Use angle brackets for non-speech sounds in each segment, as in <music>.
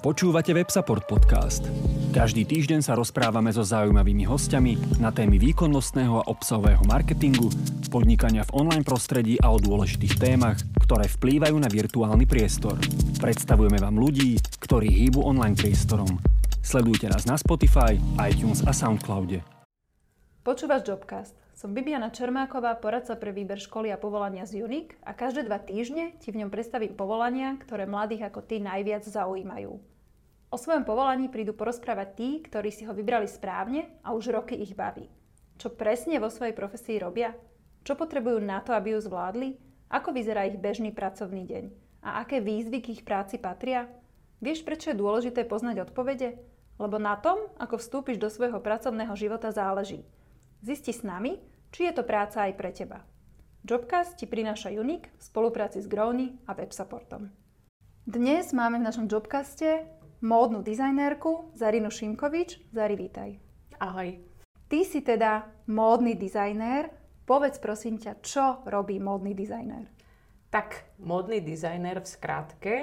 Počúvate Websupport podcast. Každý týždeň sa rozprávame so zaujímavými hostiami na témy výkonnostného a obsahového marketingu, podnikania v online prostredí a o dôležitých témach, ktoré vplývajú na virtuálny priestor. Predstavujeme vám ľudí, ktorí hýbu online priestorom. Sledujte nás na Spotify, iTunes a Soundcloude. Počúvaš Jobcast. Som Bibiana Čermáková, poradca pre výber školy a povolania z UNIK a každé dva týždne ti v ňom predstavím povolania, ktoré mladých ako ty najviac zaujímajú. O svojom povolaní prídu porozprávať tí, ktorí si ho vybrali správne a už roky ich baví. Čo presne vo svojej profesii robia? Čo potrebujú na to, aby ju zvládli? Ako vyzerá ich bežný pracovný deň? A aké výzvy k ich práci patria? Vieš, prečo je dôležité poznať odpovede? Lebo na tom, ako vstúpiš do svojho pracovného života, záleží. Zisti s nami, či je to práca aj pre teba. Jobcast ti prináša Unik v spolupráci s Growny a WebSupportom. Dnes máme v našom Jobcaste módnu dizajnérku Zarinu Šimkovič. Zari, vítaj. Ahoj. Ty si teda módny dizajnér. Povedz prosím ťa, čo robí módny dizajnér? Tak, módny dizajner v skratke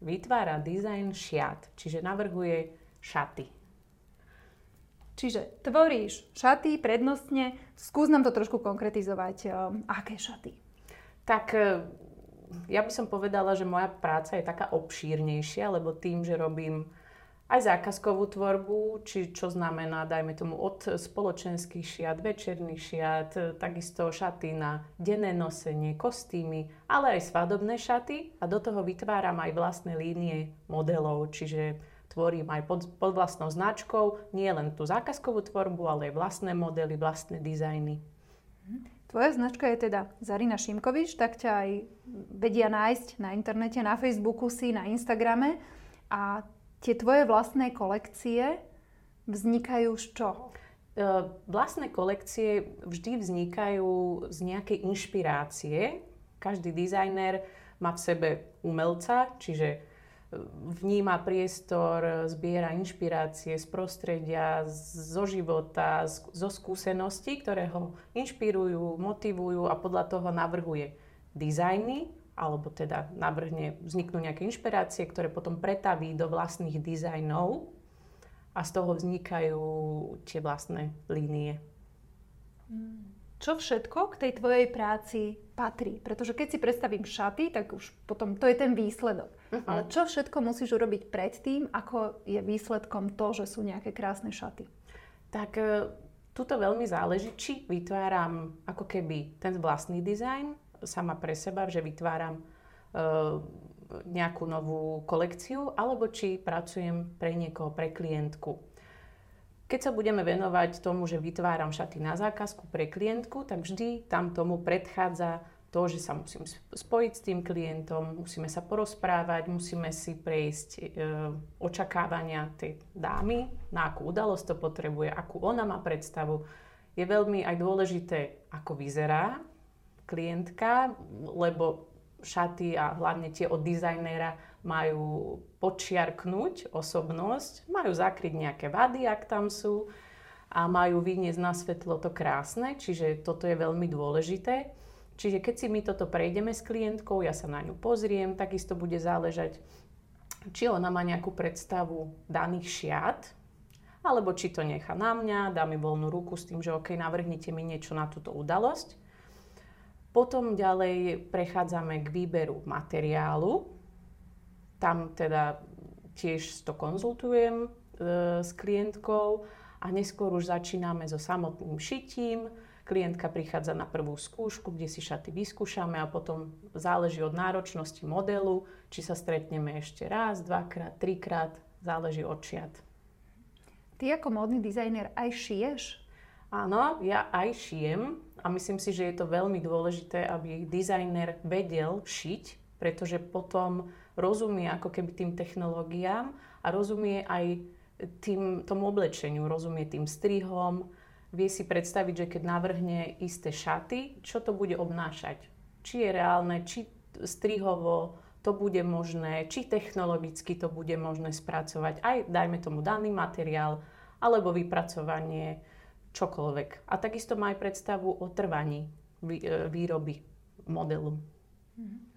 vytvára dizajn šiat, čiže navrhuje šaty. Čiže tvoríš šaty prednostne. Skús nám to trošku konkretizovať. Um, aké šaty? Tak ja by som povedala, že moja práca je taká obšírnejšia, lebo tým, že robím aj zákazkovú tvorbu, či čo znamená, dajme tomu, od spoločenských šiat, večerných šiat, takisto šaty na denné nosenie, kostýmy, ale aj svadobné šaty a do toho vytváram aj vlastné línie modelov, čiže tvorím aj pod, pod vlastnou značkou, nie len tú zákazkovú tvorbu, ale aj vlastné modely, vlastné dizajny. Tvoja značka je teda Zarina Šimkovič, tak ťa aj vedia nájsť na internete, na Facebooku si, na Instagrame. A tie tvoje vlastné kolekcie vznikajú z čoho? E, vlastné kolekcie vždy vznikajú z nejakej inšpirácie. Každý dizajner má v sebe umelca, čiže vníma priestor, zbiera inšpirácie z prostredia, zo života, zo skúseností, ktoré ho inšpirujú, motivujú a podľa toho navrhuje dizajny, alebo teda navrhne, vzniknú nejaké inšpirácie, ktoré potom pretaví do vlastných dizajnov a z toho vznikajú tie vlastné línie. Čo všetko k tej tvojej práci patrí. Pretože keď si predstavím šaty, tak už potom to je ten výsledok. Uh-huh. Ale čo všetko musíš urobiť predtým, ako je výsledkom to, že sú nejaké krásne šaty? Tak e, tuto veľmi záleží, či vytváram ako keby ten vlastný dizajn sama pre seba, že vytváram uh, nejakú novú kolekciu, alebo či pracujem pre niekoho, pre klientku. Keď sa budeme venovať tomu, že vytváram šaty na zákazku pre klientku, tak vždy tam tomu predchádza to, že sa musím spojiť s tým klientom, musíme sa porozprávať, musíme si prejsť e, očakávania tej dámy, na akú udalosť to potrebuje, akú ona má predstavu. Je veľmi aj dôležité, ako vyzerá klientka, lebo šaty a hlavne tie od dizajnéra majú počiarknúť osobnosť, majú zakryť nejaké vady, ak tam sú a majú vyniesť na svetlo to krásne, čiže toto je veľmi dôležité. Čiže keď si my toto prejdeme s klientkou, ja sa na ňu pozriem, takisto bude záležať, či ona má nejakú predstavu daných šiat, alebo či to nechá na mňa, dá mi voľnú ruku s tým, že OK, navrhnite mi niečo na túto udalosť. Potom ďalej prechádzame k výberu materiálu. Tam teda tiež to konzultujem e, s klientkou a neskôr už začíname so samotným šitím. Klientka prichádza na prvú skúšku, kde si šaty vyskúšame a potom záleží od náročnosti modelu, či sa stretneme ešte raz, dvakrát, trikrát, záleží od šiat. Ty ako módny dizajner aj šiješ? Áno, ja aj šijem a myslím si, že je to veľmi dôležité, aby dizajner vedel šiť, pretože potom rozumie ako keby tým technológiám a rozumie aj tým, tomu oblečeniu, rozumie tým strihom, vie si predstaviť, že keď navrhne isté šaty, čo to bude obnášať. Či je reálne, či strihovo to bude možné, či technologicky to bude možné spracovať, aj dajme tomu daný materiál, alebo vypracovanie čokoľvek. A takisto má aj predstavu o trvaní e, výroby modelu. Mhm.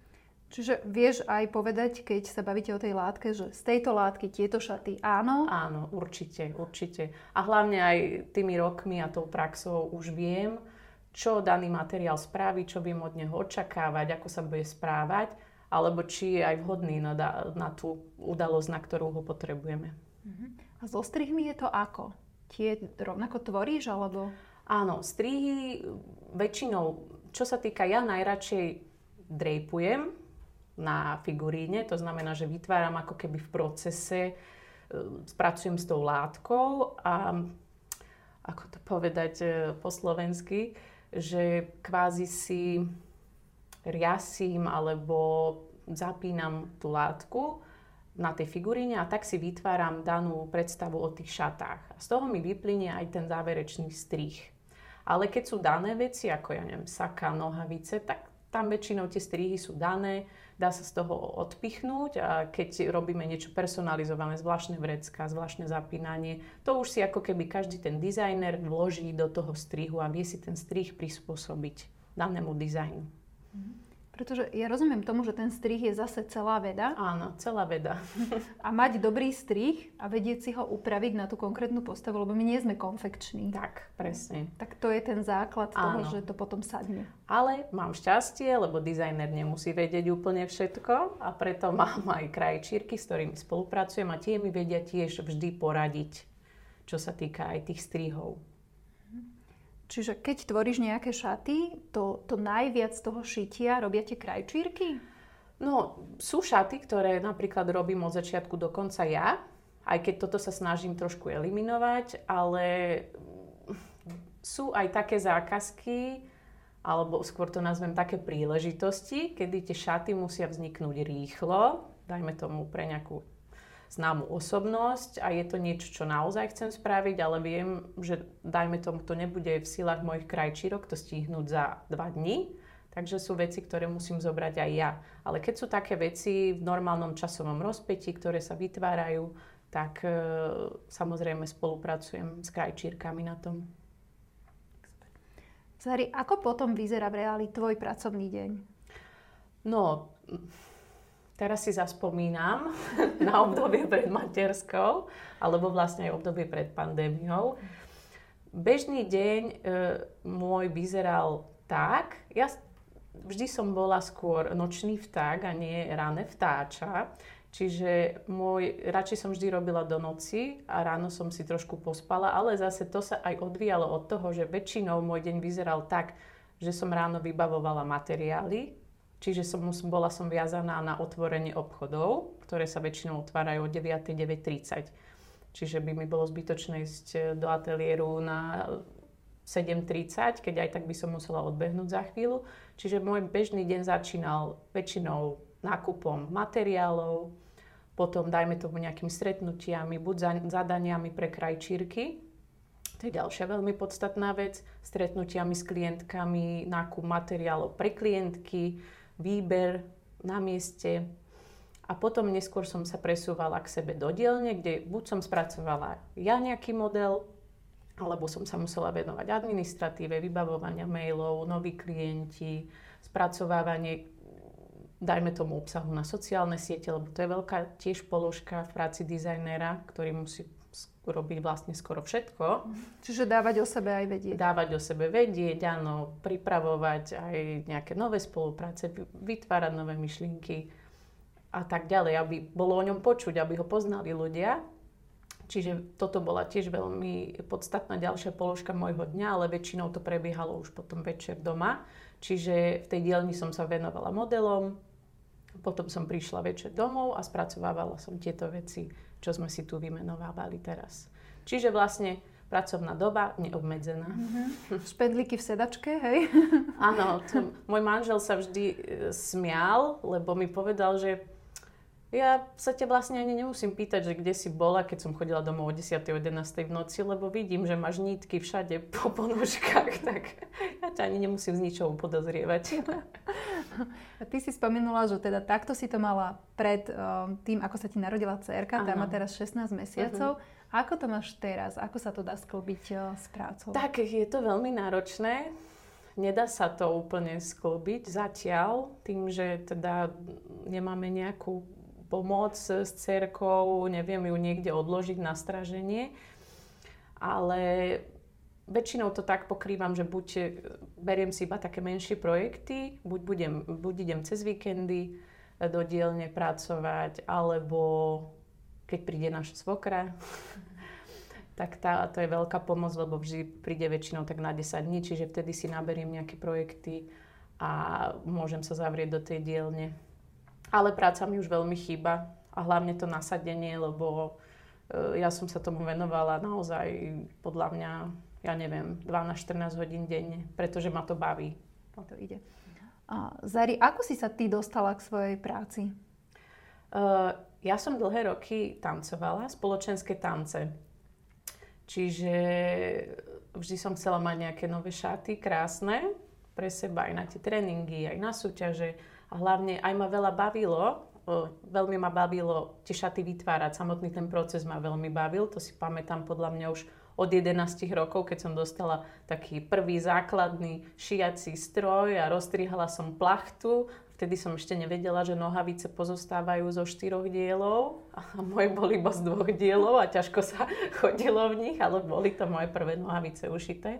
Čiže vieš aj povedať, keď sa bavíte o tej látke, že z tejto látky tieto šaty áno? Áno, určite, určite. A hlavne aj tými rokmi a tou praxou už viem, čo daný materiál spraví, čo viem od neho očakávať, ako sa bude správať, alebo či je aj vhodný na, na tú udalosť, na ktorú ho potrebujeme. Uh-huh. A so strihmi je to ako? Tie rovnako tvoríš, alebo... Áno, strihy väčšinou, čo sa týka, ja najradšej drejpujem, na figuríne. To znamená, že vytváram ako keby v procese, e, spracujem s tou látkou a ako to povedať e, po slovensky, že kvázi si riasím alebo zapínam tú látku na tej figuríne a tak si vytváram danú predstavu o tých šatách. Z toho mi vyplynie aj ten záverečný strih. Ale keď sú dané veci, ako ja neviem, saka, nohavice, tak tam väčšinou tie strihy sú dané, dá sa z toho odpichnúť a keď robíme niečo personalizované, zvláštne vrecka, zvláštne zapínanie, to už si ako keby každý ten dizajner vloží do toho strihu a vie si ten strih prispôsobiť danému dizajnu. Mm-hmm. Pretože ja rozumiem tomu, že ten strih je zase celá veda. Áno, celá veda. <laughs> a mať dobrý strih a vedieť si ho upraviť na tú konkrétnu postavu, lebo my nie sme konfekční. Tak, presne. Tak to je ten základ Áno. toho, že to potom sadne. Ale mám šťastie, lebo dizajner nemusí vedieť úplne všetko a preto mám <laughs> aj krajčírky, s ktorými spolupracujem a tie mi vedia tiež vždy poradiť, čo sa týka aj tých strihov. Čiže keď tvoríš nejaké šaty, to, to najviac toho šitia robia tie krajčírky? No, sú šaty, ktoré napríklad robím od začiatku do konca ja, aj keď toto sa snažím trošku eliminovať, ale sú aj také zákazky, alebo skôr to nazvem také príležitosti, kedy tie šaty musia vzniknúť rýchlo, dajme tomu pre nejakú známu osobnosť a je to niečo, čo naozaj chcem spraviť, ale viem, že dajme tomu, to nebude v silách mojich krajčírok to stihnúť za dva dní, takže sú veci, ktoré musím zobrať aj ja. Ale keď sú také veci v normálnom časovom rozpetí, ktoré sa vytvárajú, tak e, samozrejme spolupracujem s krajčírkami na tom. Zari, ako potom vyzerá v reáli tvoj pracovný deň? No, Teraz si zaspomínam <laughs> na obdobie pred materskou, alebo vlastne aj obdobie pred pandémiou. Bežný deň e, môj vyzeral tak, ja vždy som bola skôr nočný vták a nie rané vtáča. Čiže môj, radšej som vždy robila do noci a ráno som si trošku pospala, ale zase to sa aj odvíjalo od toho, že väčšinou môj deň vyzeral tak, že som ráno vybavovala materiály, Čiže som, bola som viazaná na otvorenie obchodov, ktoré sa väčšinou otvárajú od 9. 9.30. Čiže by mi bolo zbytočné ísť e, do ateliéru na 7.30, keď aj tak by som musela odbehnúť za chvíľu. Čiže môj bežný deň začínal väčšinou nákupom materiálov, potom dajme tomu nejakými stretnutiami, buď zadaniami pre krajčírky, to je ďalšia veľmi podstatná vec, stretnutiami s klientkami, nákup materiálov pre klientky, výber na mieste. A potom neskôr som sa presúvala k sebe do dielne, kde buď som spracovala ja nejaký model, alebo som sa musela venovať administratíve, vybavovania mailov, noví klienti, spracovávanie, dajme tomu obsahu na sociálne siete, lebo to je veľká tiež položka v práci dizajnera, ktorý musí robiť vlastne skoro všetko. Čiže dávať o sebe aj vedieť. Dávať o sebe vedieť, áno, pripravovať aj nejaké nové spolupráce, vytvárať nové myšlienky a tak ďalej, aby bolo o ňom počuť, aby ho poznali ľudia. Čiže toto bola tiež veľmi podstatná ďalšia položka môjho dňa, ale väčšinou to prebiehalo už potom večer doma. Čiže v tej dielni som sa venovala modelom, potom som prišla večer domov a spracovávala som tieto veci čo sme si tu vymenovávali teraz. Čiže vlastne pracovná doba neobmedzená. Mm-hmm. Špendlíky v sedačke, hej? <laughs> Áno, môj manžel sa vždy e, smial, lebo mi povedal, že ja sa ťa vlastne ani nemusím pýtať, že kde si bola, keď som chodila domov o 10. o 11. v noci, lebo vidím, že máš nítky všade po ponožkách, <laughs> tak ja ťa ani nemusím z ničoho podozrievať. <laughs> <laughs> A ty si spomenula, že teda takto si to mala pred um, tým, ako sa ti narodila dcerka, tá má teraz 16 mesiacov. Uh-huh. Ako to máš teraz? Ako sa to dá sklbiť uh, s prácou? Tak, je to veľmi náročné. nedá sa to úplne sklbiť zatiaľ, tým, že teda nemáme nejakú pomoc s cerkou, neviem ju niekde odložiť na straženie. Ale väčšinou to tak pokrývam, že buď beriem si iba také menšie projekty, buď, budem, buď idem cez víkendy do dielne pracovať, alebo keď príde naša svokra, <laughs> tak tá, to je veľká pomoc, lebo vždy príde väčšinou tak na 10 dní, čiže vtedy si naberiem nejaké projekty a môžem sa zavrieť do tej dielne. Ale práca mi už veľmi chýba a hlavne to nasadenie, lebo e, ja som sa tomu venovala naozaj podľa mňa, ja neviem, 12-14 hodín denne, pretože ma to baví. O to ide. A Zari, ako si sa ty dostala k svojej práci? Uh, ja som dlhé roky tancovala, spoločenské tance. Čiže vždy som chcela mať nejaké nové šaty, krásne, pre seba aj na tie tréningy, aj na súťaže. A hlavne aj ma veľa bavilo, veľmi ma bavilo tie šaty vytvárať. Samotný ten proces ma veľmi bavil, to si pamätám podľa mňa už od 11 rokov, keď som dostala taký prvý základný šiací stroj a rozstrihala som plachtu Vtedy som ešte nevedela, že nohavice pozostávajú zo štyroch dielov a moje boli iba z dvoch dielov a ťažko sa <laughs> chodilo v nich, ale boli to moje prvé nohavice ušité.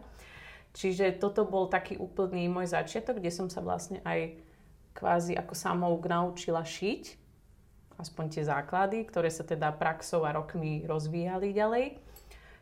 Čiže toto bol taký úplný môj začiatok, kde som sa vlastne aj kvázi ako samouk naučila šiť, aspoň tie základy, ktoré sa teda praxou a rokmi rozvíjali ďalej.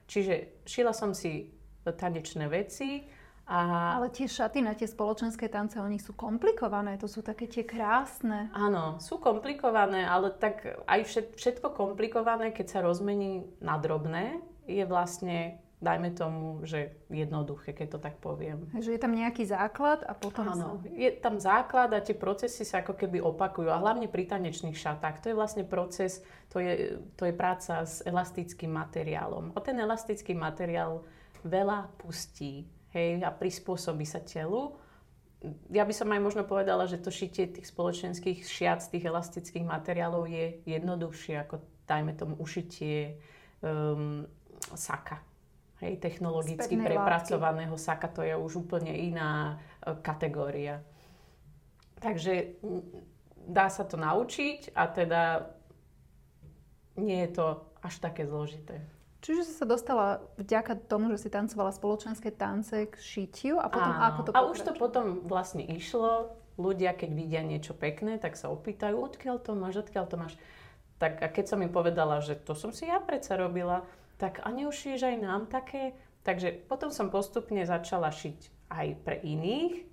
Čiže šila som si tanečné veci, a... Ale tie šaty na tie spoločenské tance, oni sú komplikované, to sú také tie krásne. Áno, sú komplikované, ale tak aj všetko komplikované, keď sa rozmení na drobné, je vlastne, dajme tomu, že jednoduché, keď to tak poviem. Že je tam nejaký základ a potom... Áno, sa... je tam základ a tie procesy sa ako keby opakujú a hlavne pri tanečných šatách. To je vlastne proces, to je, to je práca s elastickým materiálom. O ten elastický materiál veľa pustí hej, a prispôsobí sa telu. Ja by som aj možno povedala, že to šitie tých spoločenských šiat tých elastických materiálov je jednoduchšie ako, dajme tomu, ušitie um, saka. Hej, technologicky prepracovaného látky. saka, to je už úplne iná uh, kategória. Takže dá sa to naučiť a teda nie je to až také zložité. Čiže si sa dostala vďaka tomu, že si tancovala spoločenské tance k šitiu a potom Áno. ako to A už to potom vlastne išlo. Ľudia, keď vidia niečo pekné, tak sa opýtajú, odkiaľ to máš, odkiaľ to máš. Tak a keď som im povedala, že to som si ja predsa robila, tak a neušiješ aj nám také? Takže potom som postupne začala šiť aj pre iných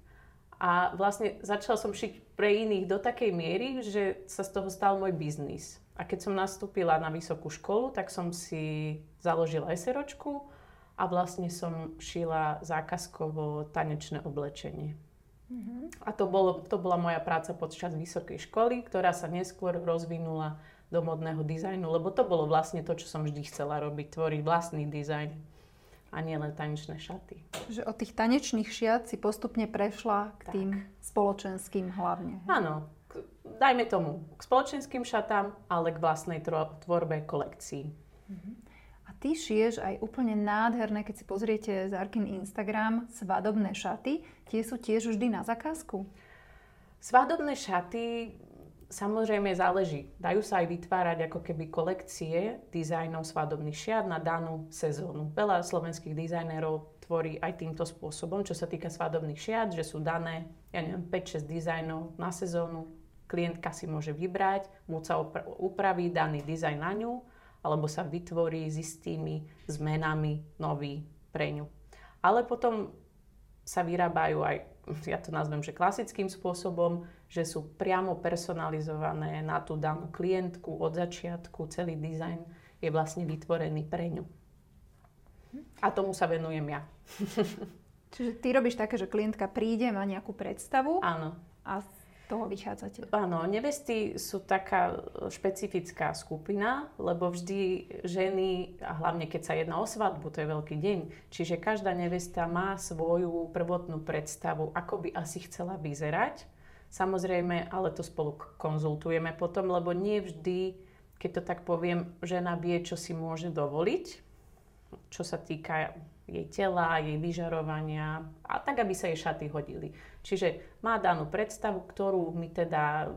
a vlastne začala som šiť pre iných do takej miery, že sa z toho stal môj biznis. A keď som nastúpila na vysokú školu, tak som si založila SROčku a vlastne som šila zákazkovo tanečné oblečenie. Mm-hmm. A to, bolo, to bola moja práca počas vysokej školy, ktorá sa neskôr rozvinula do modného dizajnu, lebo to bolo vlastne to, čo som vždy chcela robiť, tvoriť vlastný dizajn a nie len tanečné šaty. Že od tých tanečných šiat si postupne prešla k tak. tým spoločenským hlavne. Áno, dajme tomu, k spoločenským šatám, ale k vlastnej tvorbe kolekcií. Uh-huh. A ty šiješ aj úplne nádherné, keď si pozriete Zarkin Instagram, svadobné šaty. Tie sú tiež vždy na zakázku? Svadobné šaty samozrejme záleží. Dajú sa aj vytvárať ako keby kolekcie dizajnov svadobných šiat na danú sezónu. Veľa slovenských dizajnerov tvorí aj týmto spôsobom, čo sa týka svadobných šiat, že sú dané, ja neviem, 5-6 dizajnov na sezónu, klientka si môže vybrať, môcť sa upraví daný dizajn na ňu, alebo sa vytvorí s istými zmenami nový pre ňu. Ale potom sa vyrábajú aj, ja to nazvem, že klasickým spôsobom, že sú priamo personalizované na tú danú klientku od začiatku, celý dizajn je vlastne vytvorený pre ňu. A tomu sa venujem ja. <laughs> Čiže ty robíš také, že klientka príde, má nejakú predstavu. Áno. A toho vychádzate? Áno, nevesty sú taká špecifická skupina, lebo vždy ženy, a hlavne keď sa jedná o svadbu, to je veľký deň, čiže každá nevesta má svoju prvotnú predstavu, ako by asi chcela vyzerať. Samozrejme, ale to spolu konzultujeme potom, lebo nie vždy, keď to tak poviem, žena vie, čo si môže dovoliť, čo sa týka jej tela, jej vyžarovania a tak, aby sa jej šaty hodili. Čiže má danú predstavu, ktorú my teda,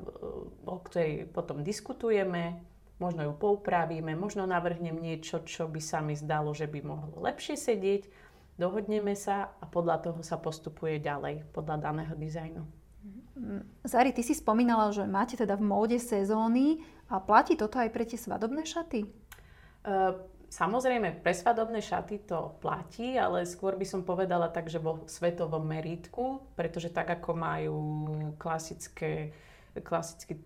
o ktorej potom diskutujeme, možno ju poupravíme, možno navrhnem niečo, čo by sa mi zdalo, že by mohlo lepšie sedieť, dohodneme sa a podľa toho sa postupuje ďalej, podľa daného dizajnu. Zari, ty si spomínala, že máte teda v móde sezóny a platí toto aj pre tie svadobné šaty? Uh, Samozrejme, pre svadobné šaty to platí, ale skôr by som povedala tak, že vo svetovom meritku, pretože tak ako majú klasické, klasické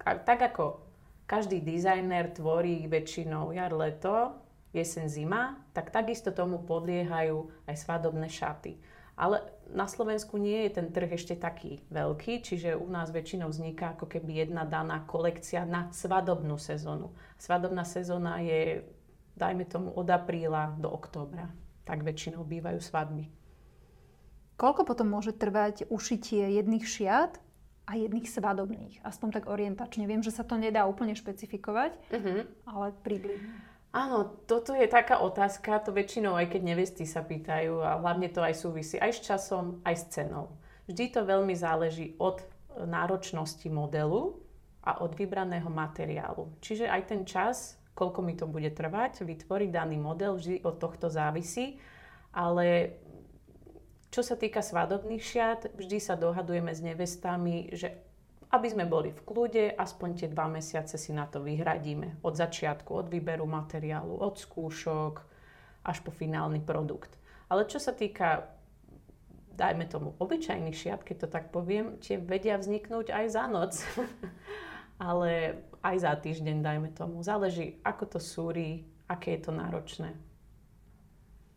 tak ako každý dizajner tvorí väčšinou jar, leto, jesen, zima, tak takisto tomu podliehajú aj svadobné šaty. Ale na Slovensku nie je ten trh ešte taký veľký, čiže u nás väčšinou vzniká ako keby jedna daná kolekcia na svadobnú sezónu. Svadobná sezóna je dajme tomu od apríla do októbra. Tak väčšinou bývajú svadby. Koľko potom môže trvať ušitie jedných šiat a jedných svadobných? Aspoň tak orientačne. Viem, že sa to nedá úplne špecifikovať, uh-huh. ale približne. Áno, toto je taká otázka, to väčšinou aj keď nevesty sa pýtajú a hlavne to aj súvisí aj s časom, aj s cenou. Vždy to veľmi záleží od náročnosti modelu a od vybraného materiálu. Čiže aj ten čas koľko mi to bude trvať, vytvoriť daný model, vždy od tohto závisí. Ale čo sa týka svadobných šiat, vždy sa dohadujeme s nevestami, že aby sme boli v kľude, aspoň tie dva mesiace si na to vyhradíme. Od začiatku, od výberu materiálu, od skúšok až po finálny produkt. Ale čo sa týka, dajme tomu, obyčajných šiat, keď to tak poviem, tie vedia vzniknúť aj za noc. <laughs> Ale aj za týždeň, dajme tomu. Záleží, ako to súri, aké je to náročné.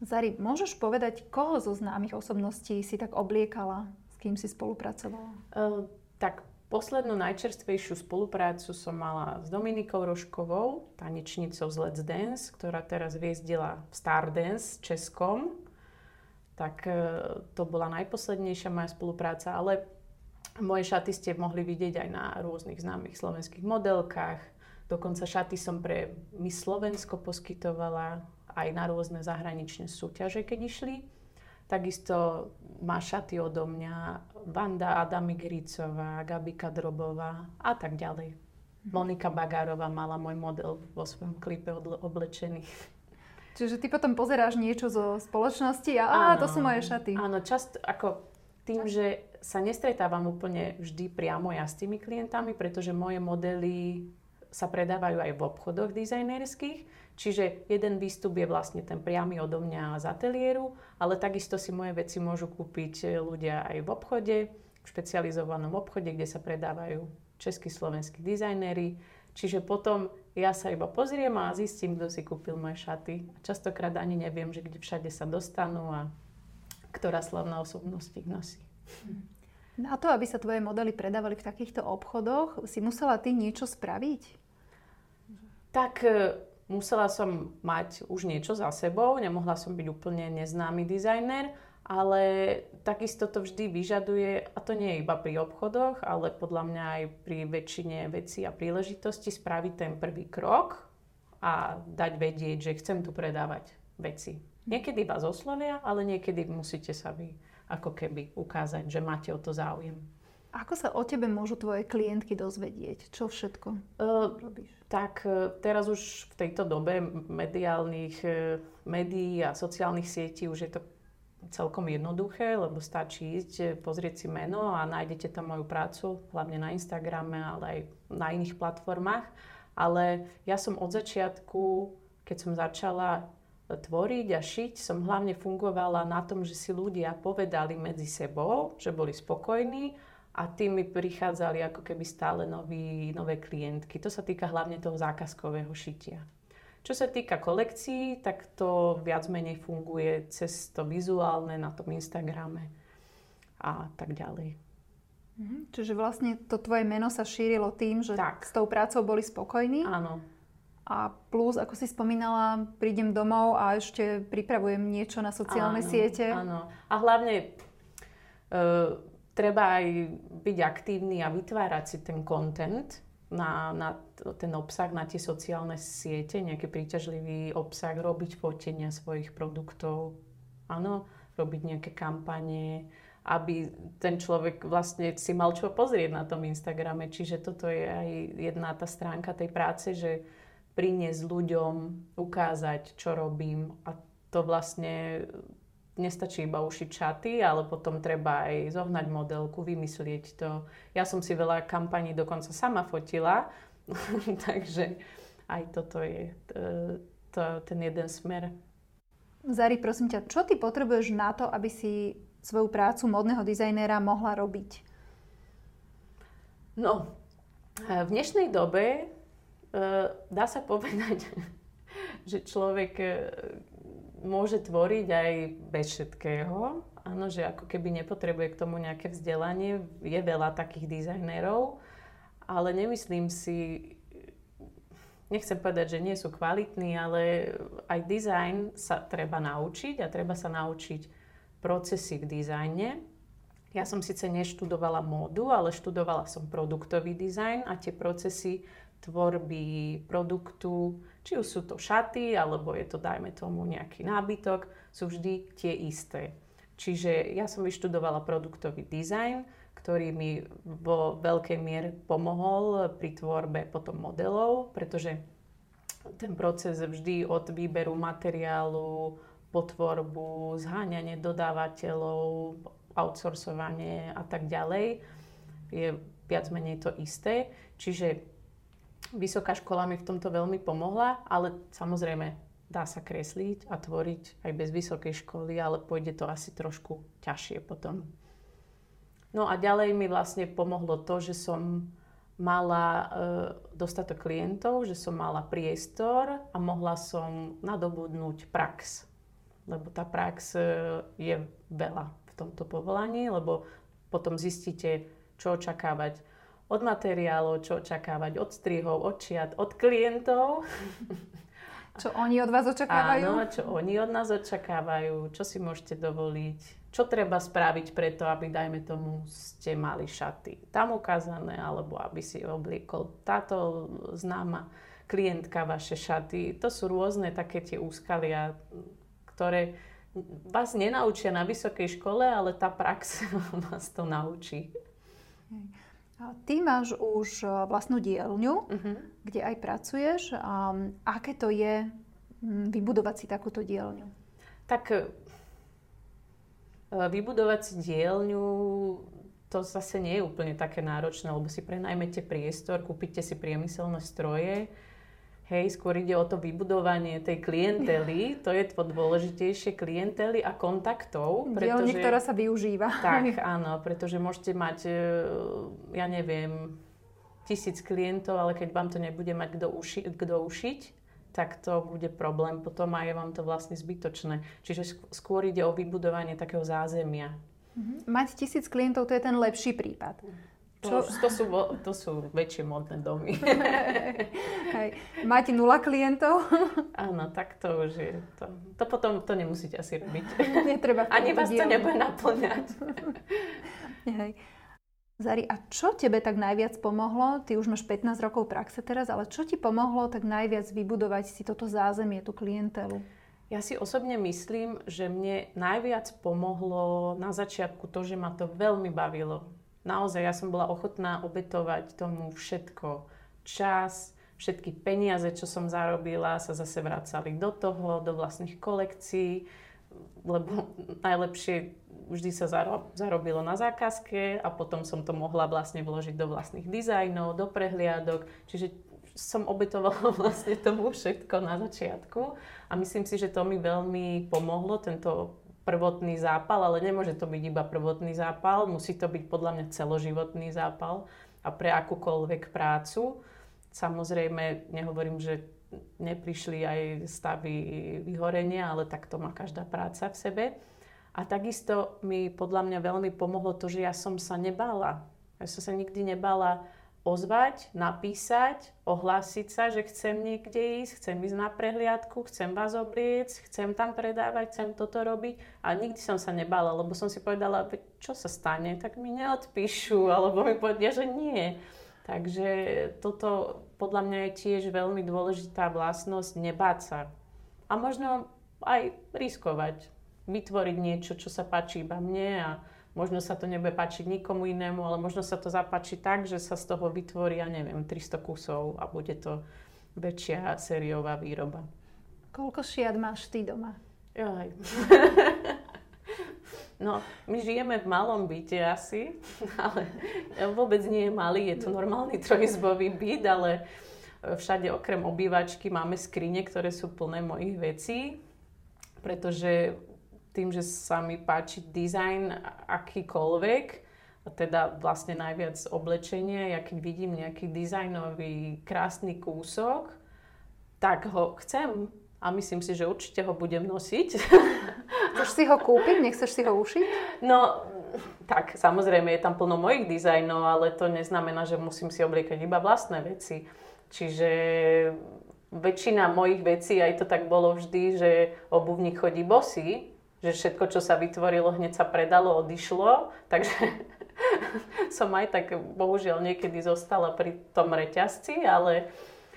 Zari, môžeš povedať, koho zo známych osobností si tak obliekala, s kým si spolupracovala? Uh, tak poslednú najčerstvejšiu spoluprácu som mala s Dominikou Roškovou, tanečnicou z Let's Dance, ktorá teraz viezdila v Stardance Českom. Tak uh, to bola najposlednejšia moja spolupráca, ale moje šaty ste mohli vidieť aj na rôznych známych slovenských modelkách. Dokonca šaty som pre Miss Slovensko poskytovala aj na rôzne zahraničné súťaže, keď išli. Takisto má šaty odo mňa Vanda Adamigrícová, Gabika Drobová a tak ďalej. Mhm. Monika Bagárová mala môj model vo svojom klipe oblečený. Čiže ty potom pozeráš niečo zo spoločnosti a áno, to sú moje šaty. Áno, často ako tým, že sa nestretávam úplne vždy priamo ja s tými klientami, pretože moje modely sa predávajú aj v obchodoch dizajnerských, čiže jeden výstup je vlastne ten priamy odo mňa z ateliéru, ale takisto si moje veci môžu kúpiť ľudia aj v obchode, v špecializovanom obchode, kde sa predávajú českí, slovenskí dizajnéri. Čiže potom ja sa iba pozriem a zistím, kto si kúpil moje šaty. Častokrát ani neviem, že kde všade sa dostanú a ktorá slavná osobnosť ich nosí. Na to, aby sa tvoje modely predávali v takýchto obchodoch, si musela ty niečo spraviť? Tak e, musela som mať už niečo za sebou, nemohla som byť úplne neznámy dizajner, ale takisto to vždy vyžaduje, a to nie je iba pri obchodoch, ale podľa mňa aj pri väčšine vecí a príležitosti spraviť ten prvý krok a dať vedieť, že chcem tu predávať veci. Niekedy vás oslovia, ale niekedy musíte sa vy ako keby ukázať, že máte o to záujem. Ako sa o tebe môžu tvoje klientky dozvedieť? Čo všetko uh, robíš? Tak uh, teraz už v tejto dobe mediálnych uh, médií a sociálnych sietí už je to celkom jednoduché, lebo stačí ísť, pozrieť si meno a nájdete tam moju prácu, hlavne na Instagrame, ale aj na iných platformách. Ale ja som od začiatku, keď som začala tvoriť a šiť som hlavne fungovala na tom, že si ľudia povedali medzi sebou, že boli spokojní a tým mi prichádzali ako keby stále noví, nové klientky. To sa týka hlavne toho zákazkového šitia. Čo sa týka kolekcií, tak to viac menej funguje cez to vizuálne na tom Instagrame a tak ďalej. Mhm, čiže vlastne to tvoje meno sa šírilo tým, že tak. s tou prácou boli spokojní? Áno. A plus, ako si spomínala, prídem domov a ešte pripravujem niečo na sociálne áno, siete. Áno. A hlavne e, treba aj byť aktívny a vytvárať si ten content, na, na ten obsah, na tie sociálne siete, nejaký príťažlivý obsah, robiť fotenia svojich produktov, áno, robiť nejaké kampanie, aby ten človek vlastne si mal čo pozrieť na tom Instagrame. Čiže toto je aj jedna tá stránka tej práce, že priniesť ľuďom, ukázať, čo robím a to vlastne nestačí iba ušiť čaty, ale potom treba aj zohnať modelku, vymyslieť to. Ja som si veľa kampaní dokonca sama fotila, <laughs> takže aj toto je to, to, ten jeden smer. Zari, prosím ťa, čo ty potrebuješ na to, aby si svoju prácu modného dizajnéra mohla robiť? No, v dnešnej dobe e, dá sa povedať, <laughs> že človek e, môže tvoriť aj bez všetkého. Áno, že ako keby nepotrebuje k tomu nejaké vzdelanie. Je veľa takých dizajnerov, ale nemyslím si, nechcem povedať, že nie sú kvalitní, ale aj dizajn sa treba naučiť a treba sa naučiť procesy v dizajne. Ja som síce neštudovala módu, ale študovala som produktový dizajn a tie procesy tvorby produktu, či už sú to šaty, alebo je to, dajme tomu, nejaký nábytok, sú vždy tie isté. Čiže ja som vyštudovala produktový dizajn, ktorý mi vo veľkej miere pomohol pri tvorbe potom modelov, pretože ten proces vždy od výberu materiálu, potvorbu, zháňanie dodávateľov, outsourcovanie a tak ďalej je viac menej to isté. Čiže Vysoká škola mi v tomto veľmi pomohla, ale samozrejme dá sa kresliť a tvoriť aj bez vysokej školy, ale pôjde to asi trošku ťažšie potom. No a ďalej mi vlastne pomohlo to, že som mala e, dostatok klientov, že som mala priestor a mohla som nadobudnúť prax. Lebo tá prax e, je veľa v tomto povolaní, lebo potom zistíte, čo očakávať od materiálov, čo očakávať, od strihov, od čiat, od klientov. <laughs> Čo oni od vás očakávajú? Áno, čo oni od nás očakávajú, čo si môžete dovoliť, čo treba spraviť preto, aby, dajme tomu, ste mali šaty tam ukázané, alebo aby si obliekol táto známa klientka vaše šaty. To sú rôzne také tie úskalia, ktoré vás nenaučia na vysokej škole, ale tá prax <laughs> vás to naučí. Ty máš už e, vlastnú dielňu, uh-huh. kde aj pracuješ. A aké to je vybudovať si takúto dielňu? Tak e, vybudovať si dielňu to zase nie je úplne také náročné, lebo si prenajmete priestor, kúpite si priemyselné stroje, Hej, skôr ide o to vybudovanie tej klientely, <laughs> to je to dôležitejšie, klientely a kontaktov. Pretože, Dielne, ktorá sa využíva. Tak, <laughs> áno, pretože môžete mať, e, ja neviem, tisíc klientov, ale keď vám to nebude mať kto, uši- kto ušiť, tak to bude problém potom a je vám to vlastne zbytočné. Čiže skôr ide o vybudovanie takého zázemia. Mhm. Mať tisíc klientov, to je ten lepší prípad. Čo? To, to, sú, to sú väčšie modné domy. <laughs> Hej. Máte nula klientov? <laughs> Áno, tak to už je. To, to potom to nemusíte asi robiť. <laughs> Netreba Ani vás to nebude naplňať. Hej. Zari, a čo tebe tak najviac pomohlo? Ty už máš 15 rokov praxe teraz, ale čo ti pomohlo tak najviac vybudovať si toto zázemie, tú klientelu? Ja si osobne myslím, že mne najviac pomohlo na začiatku to, že ma to veľmi bavilo naozaj ja som bola ochotná obetovať tomu všetko. Čas, všetky peniaze, čo som zarobila, sa zase vracali do toho, do vlastných kolekcií, lebo <laughs> najlepšie vždy sa zarobilo na zákazke a potom som to mohla vlastne vložiť do vlastných dizajnov, do prehliadok. Čiže som obetovala <laughs> vlastne tomu všetko na začiatku a myslím si, že to mi veľmi pomohlo, tento prvotný zápal, ale nemôže to byť iba prvotný zápal, musí to byť podľa mňa celoživotný zápal a pre akúkoľvek prácu. Samozrejme, nehovorím, že neprišli aj stavy vyhorenia, ale tak to má každá práca v sebe. A takisto mi podľa mňa veľmi pomohlo to, že ja som sa nebála. Ja som sa nikdy nebála ozvať, napísať, ohlásiť sa, že chcem niekde ísť, chcem ísť na prehliadku, chcem vás obliecť, chcem tam predávať, chcem toto robiť. A nikdy som sa nebala, lebo som si povedala, čo sa stane, tak mi neodpíšu, <laughs> alebo mi povedia, že nie. Takže toto podľa mňa je tiež veľmi dôležitá vlastnosť nebáť sa. A možno aj riskovať. Vytvoriť niečo, čo sa páči iba mne a možno sa to nebude páčiť nikomu inému, ale možno sa to zapáči tak, že sa z toho vytvorí, ja neviem, 300 kusov a bude to väčšia sériová výroba. Koľko šiat máš ty doma? Joj. <laughs> No, my žijeme v malom byte asi, <laughs> ale vôbec nie je malý, je to normálny trojizbový byt, ale všade okrem obývačky máme skrine, ktoré sú plné mojich vecí, pretože tým, že sa mi páči dizajn akýkoľvek, teda vlastne najviac oblečenie, ja keď vidím nejaký dizajnový krásny kúsok, tak ho chcem a myslím si, že určite ho budem nosiť. <laughs> Chceš si ho kúpiť? Nechceš si ho ušiť? No, tak, samozrejme, je tam plno mojich dizajnov, ale to neznamená, že musím si obliekať iba vlastné veci. Čiže väčšina mojich vecí, aj to tak bolo vždy, že obuvník chodí bosý, že všetko, čo sa vytvorilo, hneď sa predalo, odišlo. Takže <laughs> som aj tak bohužiaľ niekedy zostala pri tom reťazci, ale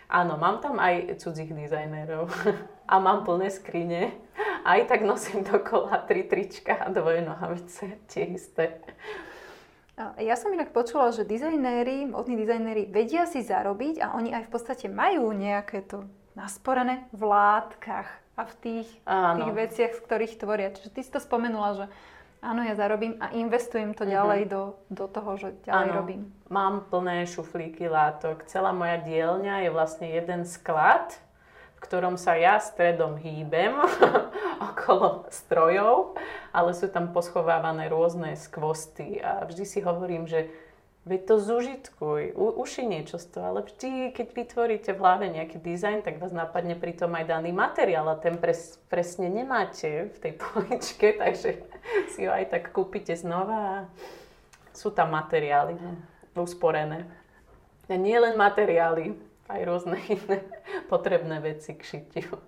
áno, mám tam aj cudzích dizajnerov <laughs> a mám plné skrine. Aj tak nosím dokola tri trička a dvoje nohavice, tie isté. Ja som inak počula, že dizajnéri, modní dizajnéri vedia si zarobiť a oni aj v podstate majú nejaké to nasporené v látkach a v tých, tých veciach, z ktorých tvoria. Čiže ty si to spomenula, že áno, ja zarobím a investujem to ďalej uh-huh. do, do toho, že ďalej áno, robím. Mám plné šuflíky látok. Celá moja dielňa je vlastne jeden sklad, v ktorom sa ja stredom hýbem <laughs> okolo strojov, ale sú tam poschovávané rôzne skvosty a vždy si hovorím, že Veď to zužitkuj, u, uši niečo z toho, ale vždy, keď vytvoríte v hlave nejaký dizajn, tak vás napadne pri tom aj daný materiál a ten pres, presne nemáte v tej <laughs> poličke, takže si ho aj tak kúpite znova a sú tam materiály usporené. A nie len materiály, aj rôzne iné potrebné veci k šitiu.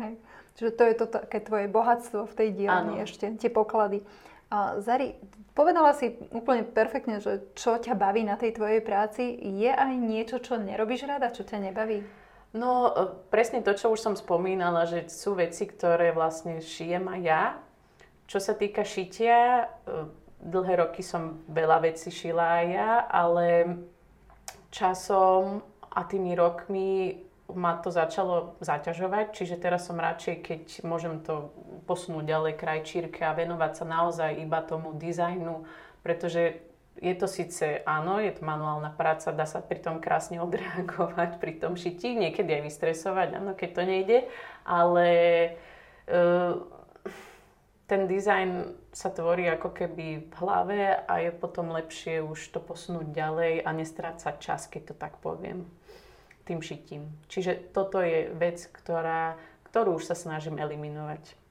Hej. Čiže to je to také tvoje bohatstvo v tej dielni ešte, tie poklady. A Zari, Povedala si úplne perfektne, že čo ťa baví na tej tvojej práci. Je aj niečo, čo nerobíš rada, čo ťa nebaví? No, e, presne to, čo už som spomínala, že sú veci, ktoré vlastne šijem aj ja. Čo sa týka šitia, e, dlhé roky som veľa vecí šila aj ja, ale časom a tými rokmi ma to začalo zaťažovať, čiže teraz som radšej, keď môžem to posunúť ďalej krajčírke a venovať sa naozaj iba tomu dizajnu, pretože je to síce, áno, je to manuálna práca, dá sa pri tom krásne <laughs> odreagovať, pri tom šití, niekedy aj vystresovať, áno, keď to nejde, ale uh, ten dizajn sa tvorí ako keby v hlave a je potom lepšie už to posunúť ďalej a nestrácať čas, keď to tak poviem tým šitím. Čiže toto je vec, ktorá, ktorú už sa snažím eliminovať.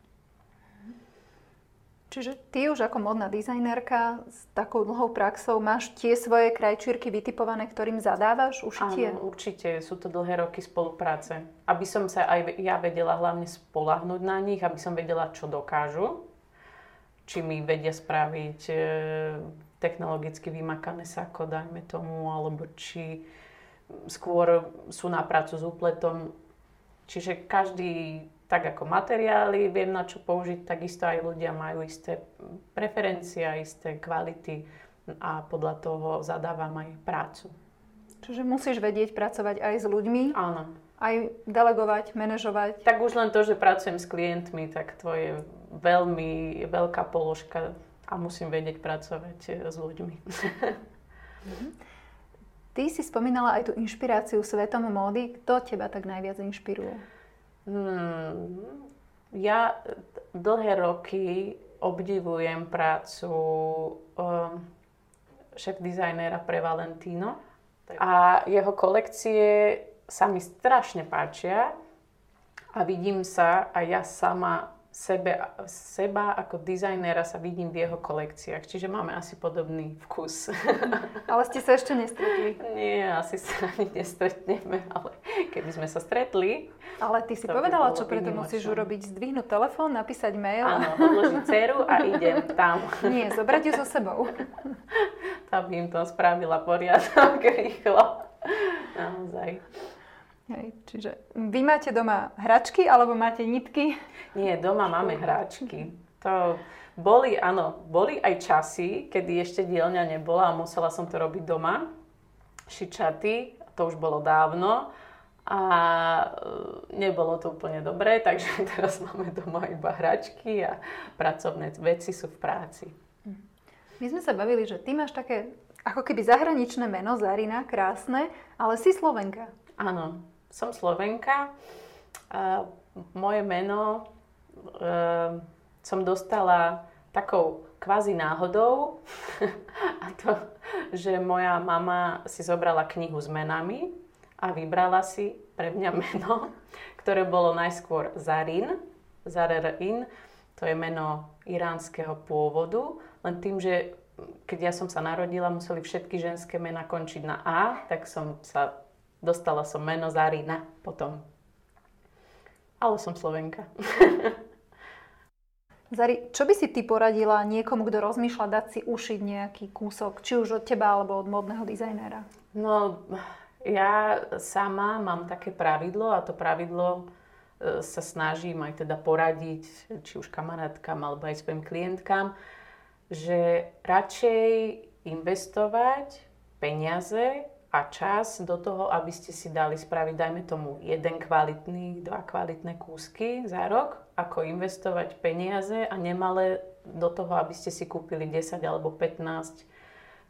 Čiže ty už ako modná dizajnerka s takou dlhou praxou máš tie svoje krajčírky vytipované, ktorým zadávaš ušitie? Áno, určite. Sú to dlhé roky spolupráce. Aby som sa aj ja vedela hlavne spolahnuť na nich, aby som vedela, čo dokážu. Či mi vedia spraviť e, technologicky vymakané sako, dajme tomu, alebo či skôr sú na prácu s úpletom. Čiže každý, tak ako materiály viem na čo použiť, takisto aj ľudia majú isté preferencie, isté kvality a podľa toho zadávam aj prácu. Čiže musíš vedieť pracovať aj s ľuďmi? Áno. Aj delegovať, manažovať? Tak už len to, že pracujem s klientmi, tak to je veľmi veľká položka a musím vedieť pracovať s ľuďmi. Mm-hmm. <laughs> Ty si spomínala aj tú inšpiráciu svetom módy. Kto teba tak najviac inšpiruje? Hmm, ja dlhé roky obdivujem prácu um, šéf dizajnéra pre Valentino a jeho kolekcie sa mi strašne páčia a vidím sa aj ja sama sebe, seba ako dizajnéra sa vidím v jeho kolekciách, čiže máme asi podobný vkus. <laughs> Ale ste sa ešte nestretli? Nie, asi sa ani nestretneme, ale keby sme sa stretli... Ale ty si povedala, čo preto musíš urobiť? Zdvihnúť telefón, napísať mail? Áno, odložiť dceru a idem tam. <laughs> Nie, zobrať ju so sebou. aby im to spravila poriadok <laughs> rýchlo. Naozaj. Hej, čiže vy máte doma hračky alebo máte nitky? Nie, doma máme hračky. To boli, áno, boli aj časy, kedy ešte dielňa nebola a musela som to robiť doma. Šičaty, to už bolo dávno a e, nebolo to úplne dobré, <laughs> takže teraz máme doma iba hračky a pracovné veci sú v práci. My sme sa bavili, že ty máš také ako keby zahraničné meno Zarina, krásne, ale si Slovenka. Áno, som Slovenka. A moje meno e, som dostala takou kvázi náhodou. <laughs> a to, že moja mama si zobrala knihu s menami a vybrala si pre mňa <laughs> meno, ktoré bolo najskôr Zarin, Zarerin, to je meno iránskeho pôvodu, len tým, že keď ja som sa narodila, museli všetky ženské mená končiť na A, tak som sa, dostala som meno Zarina potom. Ale som Slovenka. <laughs> Zari, čo by si ty poradila niekomu, kto rozmýšľa dať si ušiť nejaký kúsok, či už od teba alebo od modného dizajnéra? No, ja sama mám také pravidlo a to pravidlo e, sa snažím aj teda poradiť, či už kamarátkam alebo aj svojim klientkám, že radšej investovať peniaze a čas do toho, aby ste si dali spraviť, dajme tomu, jeden kvalitný, dva kvalitné kúsky za rok, ako investovať peniaze a nemalé do toho, aby ste si kúpili 10 alebo 15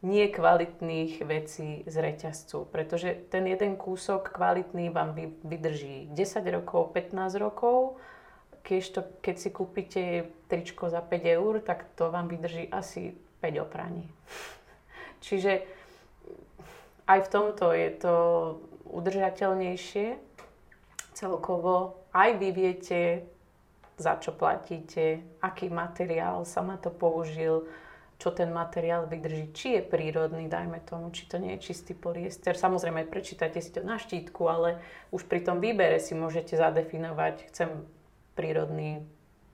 nekvalitných vecí z reťazcu. Pretože ten jeden kúsok kvalitný vám vydrží 10 rokov, 15 rokov keď, to, keď si kúpite tričko za 5 eur, tak to vám vydrží asi 5 opraní. <laughs> Čiže aj v tomto je to udržateľnejšie celkovo. Aj vy viete, za čo platíte, aký materiál sa na to použil, čo ten materiál vydrží, či je prírodný, dajme tomu, či to nie je čistý polyester. Samozrejme, prečítajte si to na štítku, ale už pri tom výbere si môžete zadefinovať, chcem prírodný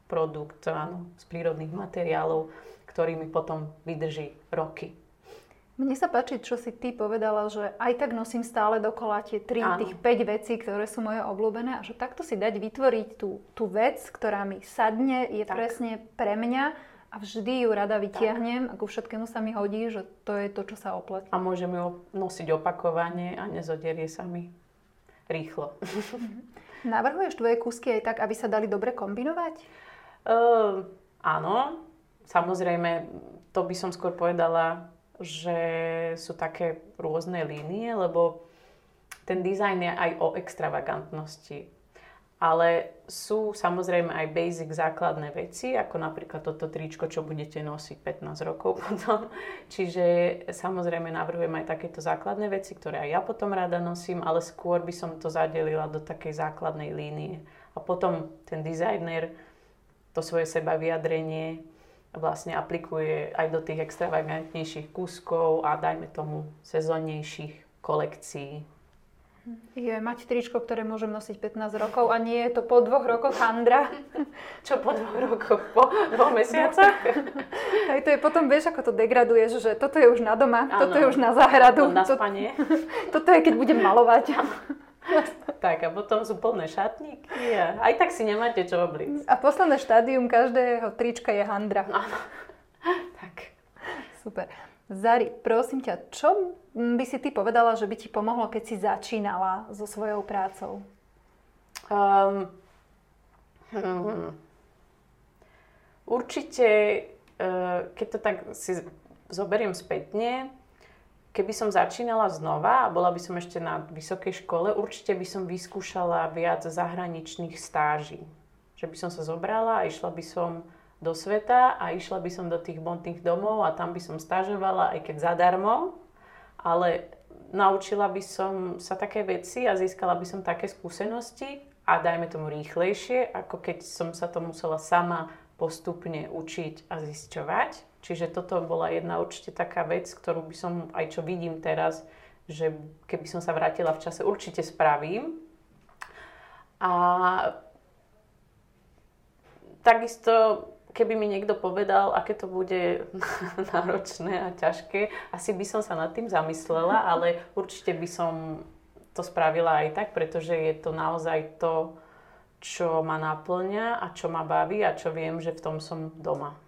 produkt áno, z prírodných materiálov, ktorý mi potom vydrží roky. Mne sa páči, čo si ty povedala, že aj tak nosím stále dokola tie 3, tých 5 vecí, ktoré sú moje obľúbené a že takto si dať vytvoriť tú, tú vec, ktorá mi sadne, je tak. presne pre mňa a vždy ju rada vytiahnem a ku všetkému sa mi hodí, že to je to, čo sa oplatí. A môžem ju nosiť opakovane a nezoderie sa mi rýchlo. Navrhuješ tvoje kúsky aj tak, aby sa dali dobre kombinovať? Uh, áno, samozrejme, to by som skôr povedala, že sú také rôzne línie, lebo ten dizajn je aj o extravagantnosti. Ale sú samozrejme aj basic základné veci, ako napríklad toto tričko, čo budete nosiť 15 rokov <laughs> potom. Čiže samozrejme navrhujem aj takéto základné veci, ktoré aj ja potom rada nosím, ale skôr by som to zadelila do takej základnej línie. A potom ten dizajner to svoje seba vyjadrenie vlastne aplikuje aj do tých extravagantnejších kúskov a dajme tomu sezónnejších kolekcií je mať tričko, ktoré môžem nosiť 15 rokov a nie je to po dvoch rokoch handra. <laughs> Čo po dvoch rokoch? Po dvoch mesiacoch? <laughs> Aj to je potom, vieš, ako to degraduješ, že toto je už na doma, ano. toto je už na záhradu. Na spanie. To, <laughs> toto je, keď budem malovať. Tak a potom sú plné šatníky a aj tak si nemáte čo obliť. A posledné štádium každého trička je handra. Áno. <laughs> Tak. Super. Zari, prosím ťa, čo by si ty povedala, že by ti pomohlo, keď si začínala so svojou prácou? Um, hmm. Určite, uh, keď to tak si zoberiem spätne, keby som začínala znova a bola by som ešte na vysokej škole, určite by som vyskúšala viac zahraničných stáží. Že by som sa zobrala a išla by som do sveta a išla by som do tých modných domov a tam by som stážovala, aj keď zadarmo, ale naučila by som sa také veci a získala by som také skúsenosti a dajme tomu rýchlejšie, ako keď som sa to musela sama postupne učiť a zisťovať. Čiže toto bola jedna určite taká vec, ktorú by som, aj čo vidím teraz, že keby som sa vrátila v čase, určite spravím. A takisto keby mi niekto povedal, aké to bude <laughs> náročné a ťažké, asi by som sa nad tým zamyslela, ale určite by som to spravila aj tak, pretože je to naozaj to, čo ma naplňa a čo ma baví a čo viem, že v tom som doma.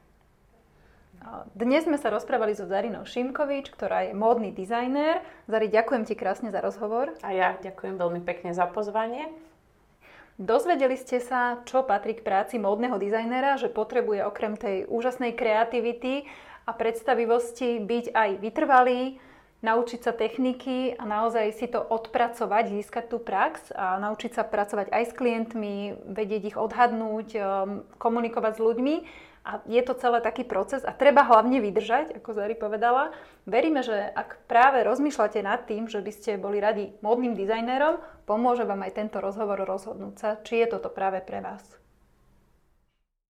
Dnes sme sa rozprávali so Zarinou Šimkovič, ktorá je módny dizajner. Zari, ďakujem ti krásne za rozhovor. A ja ďakujem veľmi pekne za pozvanie. Dozvedeli ste sa, čo patrí k práci módneho dizajnera, že potrebuje okrem tej úžasnej kreativity a predstavivosti byť aj vytrvalý, naučiť sa techniky a naozaj si to odpracovať, získať tú prax a naučiť sa pracovať aj s klientmi, vedieť ich odhadnúť, um, komunikovať s ľuďmi. A je to celé taký proces a treba hlavne vydržať, ako Zari povedala. Veríme, že ak práve rozmýšľate nad tým, že by ste boli radi módnym dizajnérom, pomôže vám aj tento rozhovor rozhodnúť sa, či je toto práve pre vás.